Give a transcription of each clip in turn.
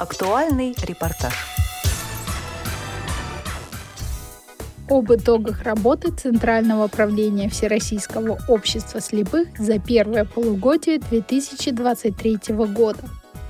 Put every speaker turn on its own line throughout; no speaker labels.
Актуальный репортаж.
Об итогах работы Центрального правления Всероссийского общества слепых за первое полугодие 2023 года.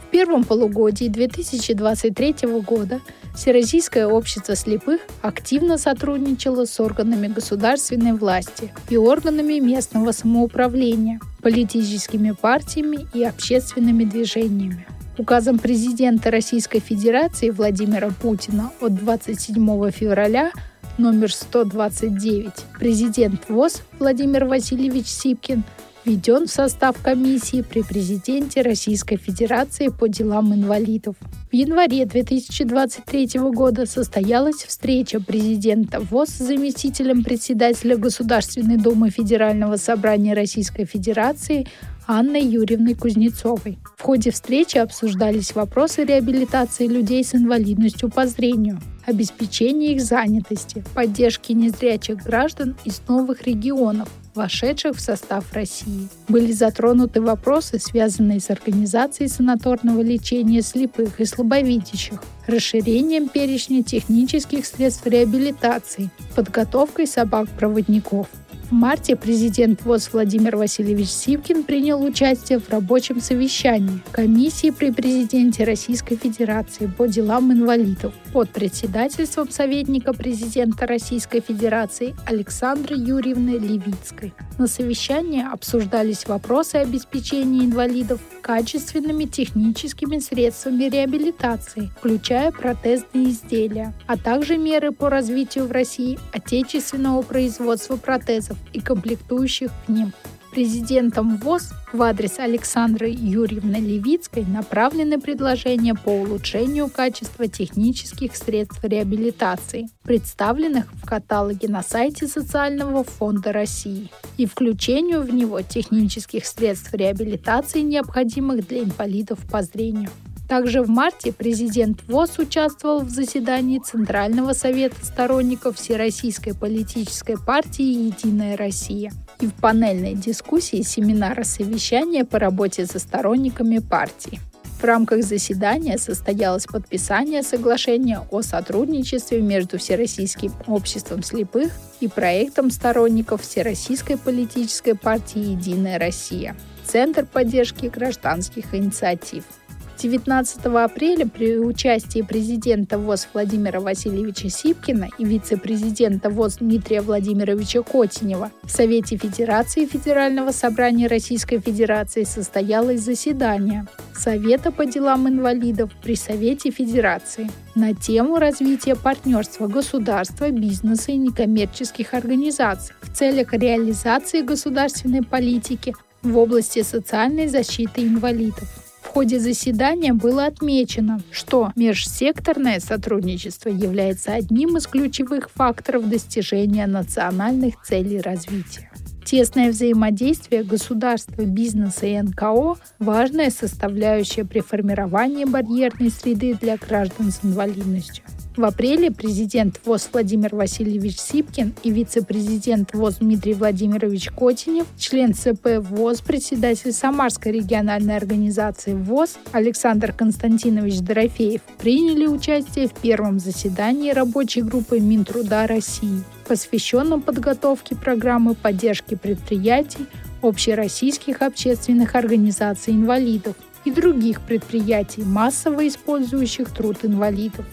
В первом полугодии 2023 года Всероссийское общество слепых активно сотрудничало с органами государственной власти и органами местного самоуправления, политическими партиями и общественными движениями. Указом президента Российской Федерации Владимира Путина от 27 февраля номер 129 президент ВОЗ Владимир Васильевич Сипкин – введен в состав комиссии при президенте Российской Федерации по делам инвалидов. В январе 2023 года состоялась встреча президента ВОЗ с заместителем председателя Государственной Думы Федерального собрания Российской Федерации Анной Юрьевной Кузнецовой. В ходе встречи обсуждались вопросы реабилитации людей с инвалидностью по зрению, обеспечения их занятости, поддержки незрячих граждан из новых регионов, вошедших в состав России. Были затронуты вопросы, связанные с организацией санаторного лечения слепых и слабовидящих, расширением перечня технических средств реабилитации, подготовкой собак-проводников, в марте президент ВОЗ Владимир Васильевич Сивкин принял участие в рабочем совещании комиссии при президенте Российской Федерации по делам инвалидов под председательством советника президента Российской Федерации Александры Юрьевны Левицкой. На совещании обсуждались вопросы обеспечения инвалидов качественными техническими средствами реабилитации, включая протезные изделия, а также меры по развитию в России отечественного производства протезов и комплектующих к ним. Президентом ВОЗ в адрес Александры Юрьевны Левицкой направлены предложения по улучшению качества технических средств реабилитации, представленных в каталоге на сайте Социального фонда России, и включению в него технических средств реабилитации, необходимых для инвалидов по зрению. Также в марте президент ВОЗ участвовал в заседании Центрального совета сторонников Всероссийской политической партии «Единая Россия» и в панельной дискуссии семинара совещания по работе со сторонниками партии. В рамках заседания состоялось подписание соглашения о сотрудничестве между Всероссийским обществом слепых и проектом сторонников Всероссийской политической партии «Единая Россия» Центр поддержки гражданских инициатив – 19 апреля при участии президента ВОЗ Владимира Васильевича Сипкина и вице-президента ВОЗ Дмитрия Владимировича Котинева в Совете Федерации Федерального собрания Российской Федерации состоялось заседание Совета по делам инвалидов при Совете Федерации на тему развития партнерства государства, бизнеса и некоммерческих организаций в целях реализации государственной политики в области социальной защиты инвалидов. Ходе заседания было отмечено, что межсекторное сотрудничество является одним из ключевых факторов достижения национальных целей развития. Тесное взаимодействие государства, бизнеса и НКО – важная составляющая при формировании барьерной среды для граждан с инвалидностью. В апреле президент ВОЗ Владимир Васильевич Сипкин и вице-президент ВОЗ Дмитрий Владимирович Котинев, член ЦП ВОЗ, председатель Самарской региональной организации ВОЗ Александр Константинович Дорофеев приняли участие в первом заседании рабочей группы Минтруда России, посвященном подготовке программы поддержки предприятий общероссийских общественных организаций инвалидов и других предприятий, массово использующих труд инвалидов.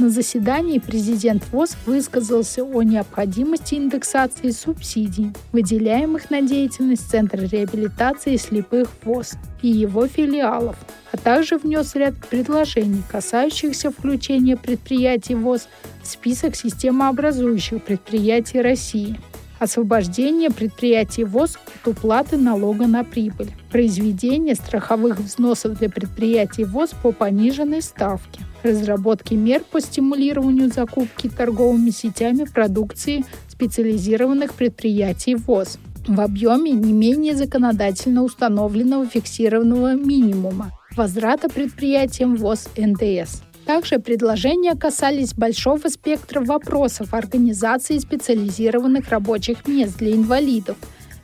На заседании президент ВОЗ высказался о необходимости индексации субсидий, выделяемых на деятельность Центра реабилитации слепых ВОЗ и его филиалов, а также внес ряд предложений, касающихся включения предприятий ВОЗ в список системообразующих предприятий России – освобождение предприятий ВОЗ от уплаты налога на прибыль, произведение страховых взносов для предприятий ВОЗ по пониженной ставке, разработки мер по стимулированию закупки торговыми сетями продукции специализированных предприятий ВОЗ в объеме не менее законодательно установленного фиксированного минимума, возврата предприятиям ВОЗ НДС. Также предложения касались большого спектра вопросов организации специализированных рабочих мест для инвалидов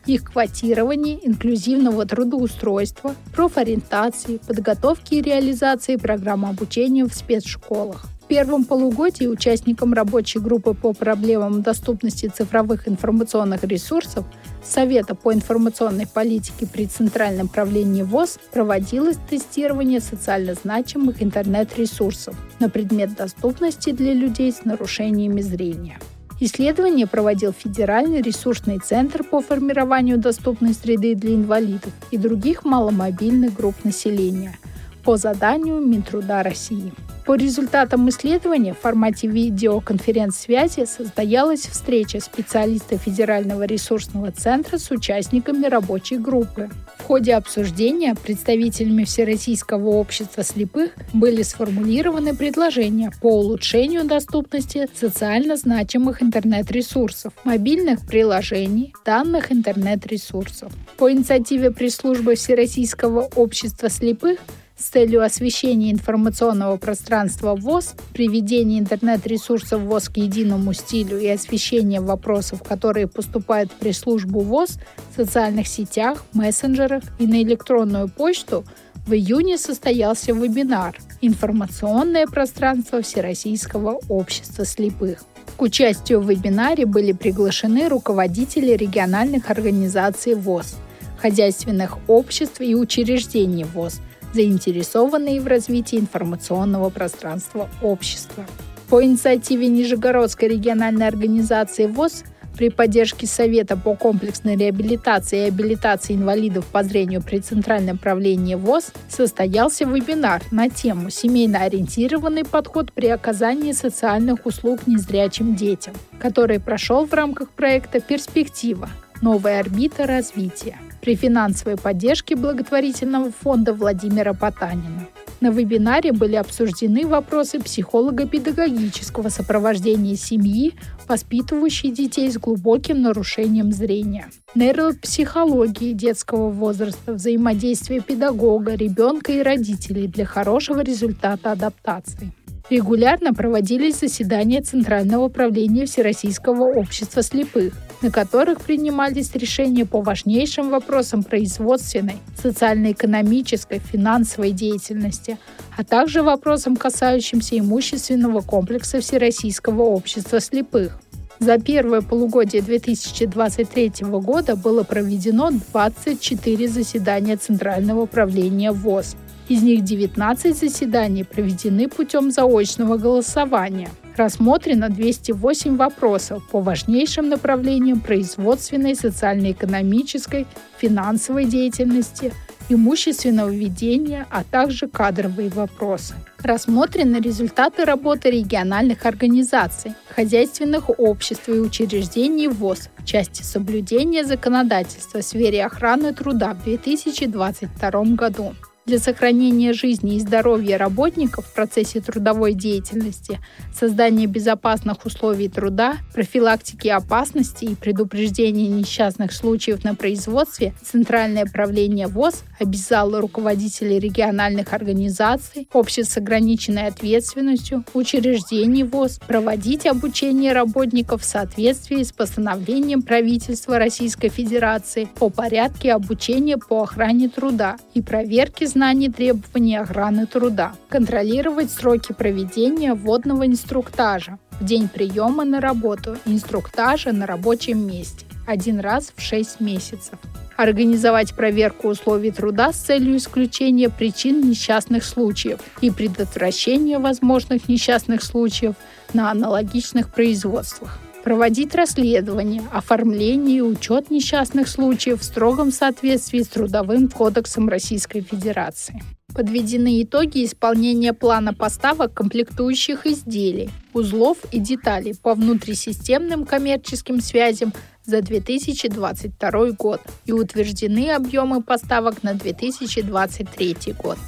их квотирования, инклюзивного трудоустройства, профориентации, подготовки и реализации программ обучения в спецшколах первом полугодии участникам рабочей группы по проблемам доступности цифровых информационных ресурсов Совета по информационной политике при Центральном правлении ВОЗ проводилось тестирование социально значимых интернет-ресурсов на предмет доступности для людей с нарушениями зрения. Исследование проводил Федеральный ресурсный центр по формированию доступной среды для инвалидов и других маломобильных групп населения по заданию Минтруда России. По результатам исследования в формате видеоконференц-связи состоялась встреча специалистов Федерального ресурсного центра с участниками рабочей группы. В ходе обсуждения представителями Всероссийского общества слепых были сформулированы предложения по улучшению доступности социально значимых интернет-ресурсов, мобильных приложений, данных интернет-ресурсов. По инициативе пресс-службы Всероссийского общества слепых с целью освещения информационного пространства ВОЗ, приведения интернет-ресурсов ВОЗ к единому стилю и освещения вопросов, которые поступают в пресс-службу ВОЗ в социальных сетях, мессенджерах и на электронную почту, в июне состоялся вебинар «Информационное пространство Всероссийского общества слепых». К участию в вебинаре были приглашены руководители региональных организаций ВОЗ, хозяйственных обществ и учреждений ВОЗ – заинтересованные в развитии информационного пространства общества. По инициативе Нижегородской региональной организации ВОЗ при поддержке Совета по комплексной реабилитации и абилитации инвалидов по зрению при Центральном правлении ВОЗ состоялся вебинар на тему «Семейно-ориентированный подход при оказании социальных услуг незрячим детям», который прошел в рамках проекта «Перспектива. Новая орбита развития» при финансовой поддержке благотворительного фонда Владимира Потанина. На вебинаре были обсуждены вопросы психолого-педагогического сопровождения семьи, воспитывающей детей с глубоким нарушением зрения, нейропсихологии детского возраста, взаимодействия педагога, ребенка и родителей для хорошего результата адаптации. Регулярно проводились заседания Центрального управления Всероссийского общества слепых – на которых принимались решения по важнейшим вопросам производственной, социально-экономической, финансовой деятельности, а также вопросам, касающимся имущественного комплекса Всероссийского общества слепых. За первое полугодие 2023 года было проведено 24 заседания Центрального управления ВОЗ. Из них 19 заседаний проведены путем заочного голосования – Рассмотрено 208 вопросов по важнейшим направлениям производственной, социально-экономической, финансовой деятельности, имущественного ведения, а также кадровые вопросы. Рассмотрены результаты работы региональных организаций, хозяйственных обществ и учреждений ВОЗ в части соблюдения законодательства в сфере охраны труда в 2022 году для сохранения жизни и здоровья работников в процессе трудовой деятельности, создания безопасных условий труда, профилактики опасностей и предупреждения несчастных случаев на производстве Центральное правление ВОЗ обязало руководителей региональных организаций, обществ с ограниченной ответственностью, учреждений ВОЗ проводить обучение работников в соответствии с постановлением правительства Российской Федерации о порядке обучения по охране труда и проверке знаний требований охраны труда, контролировать сроки проведения водного инструктажа. В день приема на работу, инструктажа на рабочем месте. Один раз в 6 месяцев, организовать проверку условий труда с целью исключения причин несчастных случаев и предотвращения возможных несчастных случаев на аналогичных производствах проводить расследование, оформление и учет несчастных случаев в строгом соответствии с Трудовым кодексом Российской Федерации. Подведены итоги исполнения плана поставок комплектующих изделий, узлов и деталей по внутрисистемным коммерческим связям за 2022 год и утверждены объемы поставок на 2023 год.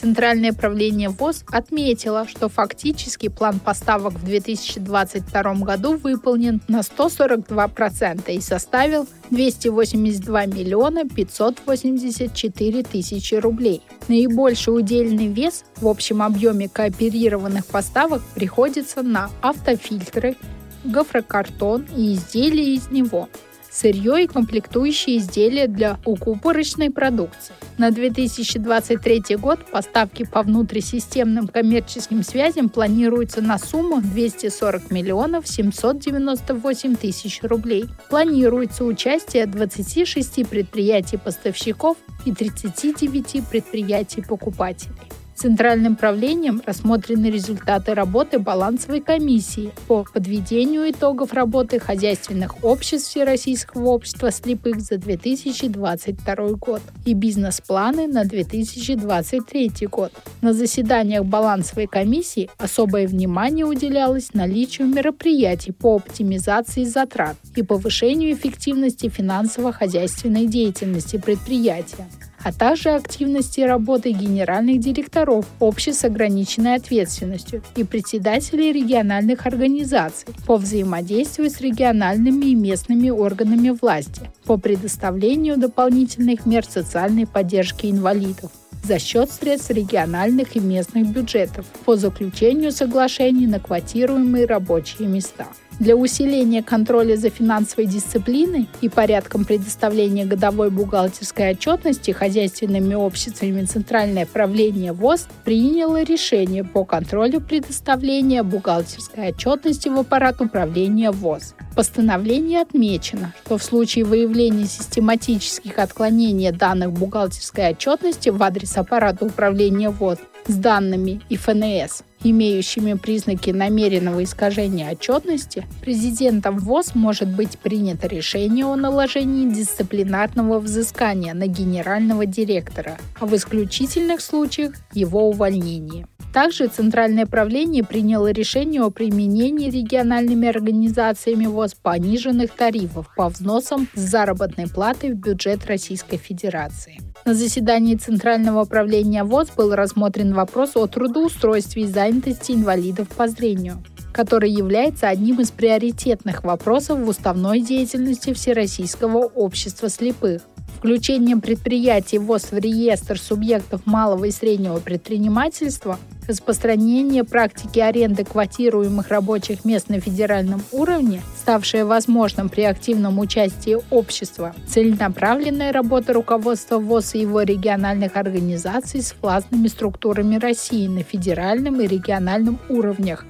Центральное правление ВОЗ отметило, что фактически план поставок в 2022 году выполнен на 142% и составил 282 миллиона 584 тысячи рублей. Наибольший удельный вес в общем объеме кооперированных поставок приходится на автофильтры, гофрокартон и изделия из него – сырье и комплектующие изделия для укупорочной продукции. На 2023 год поставки по внутрисистемным коммерческим связям планируются на сумму 240 миллионов 798 тысяч рублей. Планируется участие 26 предприятий-поставщиков и 39 предприятий-покупателей. Центральным правлением рассмотрены результаты работы балансовой комиссии по подведению итогов работы хозяйственных обществ Всероссийского общества слепых за 2022 год и бизнес-планы на 2023 год. На заседаниях балансовой комиссии особое внимание уделялось наличию мероприятий по оптимизации затрат и повышению эффективности финансово-хозяйственной деятельности предприятия а также активности работы генеральных директоров обществ с ограниченной ответственностью и председателей региональных организаций по взаимодействию с региональными и местными органами власти по предоставлению дополнительных мер социальной поддержки инвалидов за счет средств региональных и местных бюджетов по заключению соглашений на квотируемые рабочие места. Для усиления контроля за финансовой дисциплиной и порядком предоставления годовой бухгалтерской отчетности хозяйственными обществами Центральное правление ВОЗ приняло решение по контролю предоставления бухгалтерской отчетности в аппарат управления ВОЗ. В постановлении отмечено, что в случае выявления систематических отклонений данных бухгалтерской отчетности в адрес аппарата управления ВОЗ с данными и ФНС имеющими признаки намеренного искажения отчетности, президентом ВОЗ может быть принято решение о наложении дисциплинарного взыскания на генерального директора, а в исключительных случаях его увольнении. Также Центральное правление приняло решение о применении региональными организациями ВОЗ пониженных тарифов по взносам с заработной платы в бюджет Российской Федерации. На заседании Центрального управления ВОЗ был рассмотрен вопрос о трудоустройстве и занятости инвалидов по зрению который является одним из приоритетных вопросов в уставной деятельности Всероссийского общества слепых. Включением предприятий ВОЗ в реестр субъектов малого и среднего предпринимательства, распространение практики аренды квотируемых рабочих мест на федеральном уровне, ставшее возможным при активном участии общества, целенаправленная работа руководства ВОЗ и его региональных организаций с властными структурами России на федеральном и региональном уровнях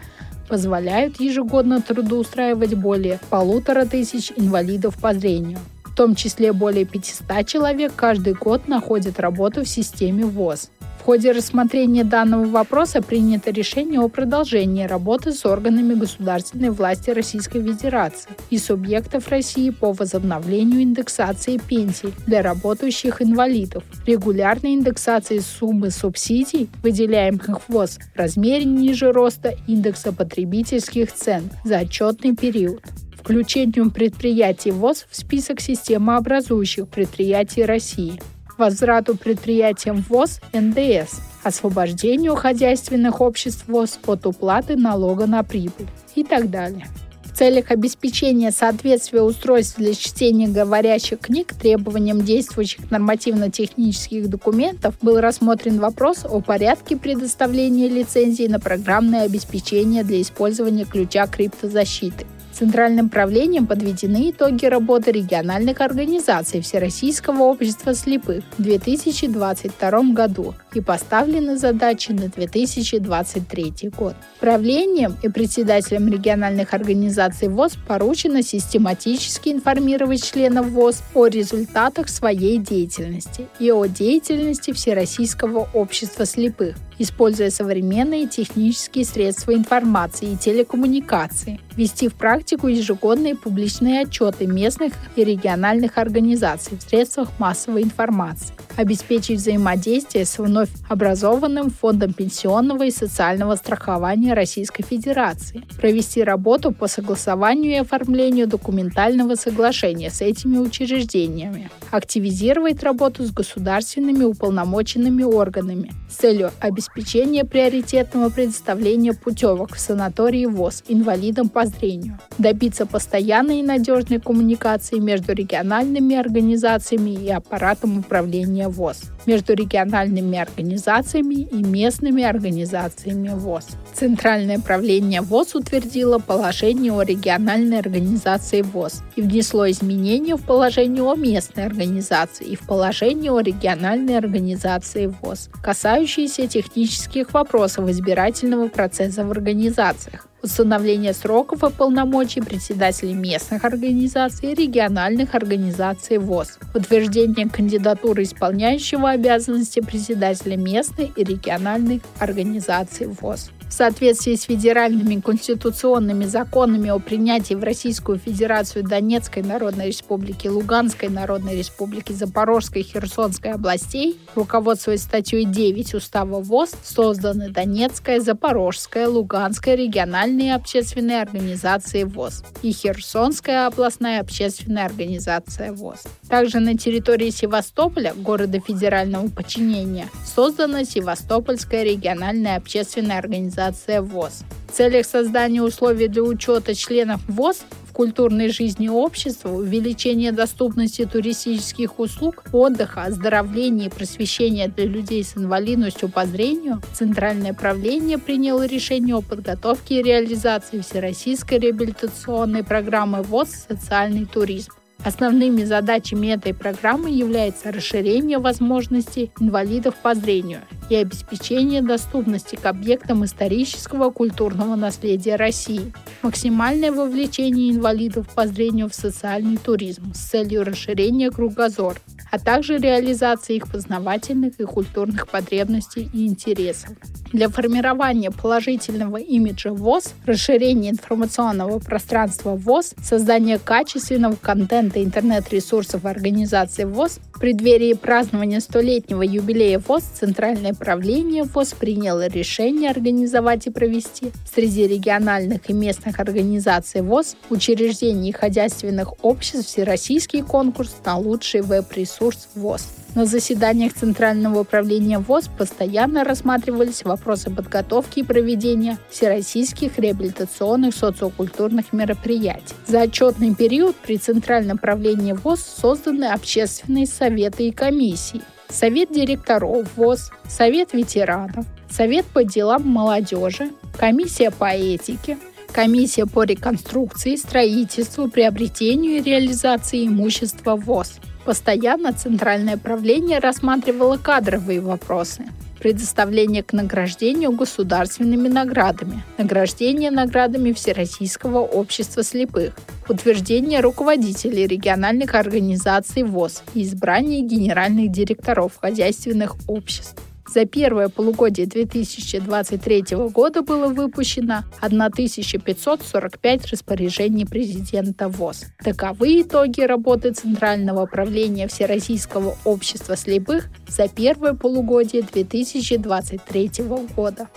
позволяют ежегодно трудоустраивать более полутора тысяч инвалидов по зрению том числе более 500 человек каждый год находят работу в системе ВОЗ. В ходе рассмотрения данного вопроса принято решение о продолжении работы с органами государственной власти Российской Федерации и субъектов России по возобновлению индексации пенсий для работающих инвалидов, регулярной индексации суммы субсидий, выделяемых ВОЗ, в размере ниже роста индекса потребительских цен за отчетный период включению предприятий ВОЗ в список системообразующих предприятий России, возврату предприятиям ВОЗ НДС, освобождению хозяйственных обществ ВОЗ от уплаты налога на прибыль и так далее. В целях обеспечения соответствия устройств для чтения говорящих книг требованиям действующих нормативно-технических документов был рассмотрен вопрос о порядке предоставления лицензии на программное обеспечение для использования ключа криптозащиты – Центральным правлением подведены итоги работы региональных организаций Всероссийского общества слепых в 2022 году и поставлены задачи на 2023 год. Правлением и председателем региональных организаций ВОЗ поручено систематически информировать членов ВОЗ о результатах своей деятельности и о деятельности Всероссийского общества слепых, используя современные технические средства информации и телекоммуникации, вести в практику ежегодные публичные отчеты местных и региональных организаций в средствах массовой информации, обеспечить взаимодействие с вновь образованным Фондом пенсионного и социального страхования Российской Федерации, провести работу по согласованию и оформлению документального соглашения с этими учреждениями, активизировать работу с государственными уполномоченными органами с целью обеспечения приоритетного предоставления путевок в санатории ВОЗ инвалидам по зрению, добиться постоянной и надежной коммуникации между региональными организациями и аппаратом управления ВОЗ, между региональными организациями и местными организациями ВОЗ. Центральное правление ВОЗ утвердило положение о региональной организации ВОЗ и внесло изменения в положение о местной организации и в положение о региональной организации ВОЗ, касающиеся технических вопросов избирательного процесса в организациях установление сроков и полномочий председателей местных организаций и региональных организаций ВОЗ, утверждение кандидатуры исполняющего обязанности председателя местной и региональных организаций ВОЗ в соответствии с федеральными конституционными законами о принятии в Российскую Федерацию Донецкой Народной Республики, Луганской Народной Республики, Запорожской и Херсонской областей, руководствуясь статьей 9 Устава ВОЗ, созданы Донецкая, Запорожская, Луганская региональные общественные организации ВОЗ и Херсонская областная общественная организация ВОЗ. Также на территории Севастополя, города федерального подчинения, создана Севастопольская региональная общественная организация организация ВОЗ. В целях создания условий для учета членов ВОЗ в культурной жизни общества, увеличения доступности туристических услуг, отдыха, оздоровления и просвещения для людей с инвалидностью по зрению, Центральное правление приняло решение о подготовке и реализации Всероссийской реабилитационной программы ВОЗ «Социальный туризм». Основными задачами этой программы является расширение возможностей инвалидов по зрению и обеспечение доступности к объектам исторического культурного наследия России, максимальное вовлечение инвалидов по зрению в социальный туризм с целью расширения кругозора, а также реализации их познавательных и культурных потребностей и интересов. Для формирования положительного имиджа ВОЗ, расширения информационного пространства ВОЗ, создания качественного контента интернет-ресурсов организации ВОЗ в преддверии празднования столетнего юбилея ВОЗ Центральное правление ВОЗ приняло решение организовать и провести среди региональных и местных организаций ВОЗ, учреждений и хозяйственных обществ всероссийский конкурс на лучший веб-ресурс ВОЗ. На заседаниях Центрального управления ВОЗ постоянно рассматривались вопросы подготовки и проведения всероссийских реабилитационных социокультурных мероприятий. За отчетный период при Центральном правлении ВОЗ созданы общественные советы и комиссии. Совет директоров ВОЗ, Совет ветеранов, Совет по делам молодежи, Комиссия по этике, Комиссия по реконструкции, строительству, приобретению и реализации имущества ВОЗ – Постоянно Центральное правление рассматривало кадровые вопросы, предоставление к награждению государственными наградами, награждение наградами Всероссийского общества слепых, утверждение руководителей региональных организаций ВОЗ и избрание генеральных директоров хозяйственных обществ. За первое полугодие 2023 года было выпущено 1545 распоряжений президента ВОЗ. Таковы итоги работы Центрального управления Всероссийского общества слепых за первое полугодие 2023 года.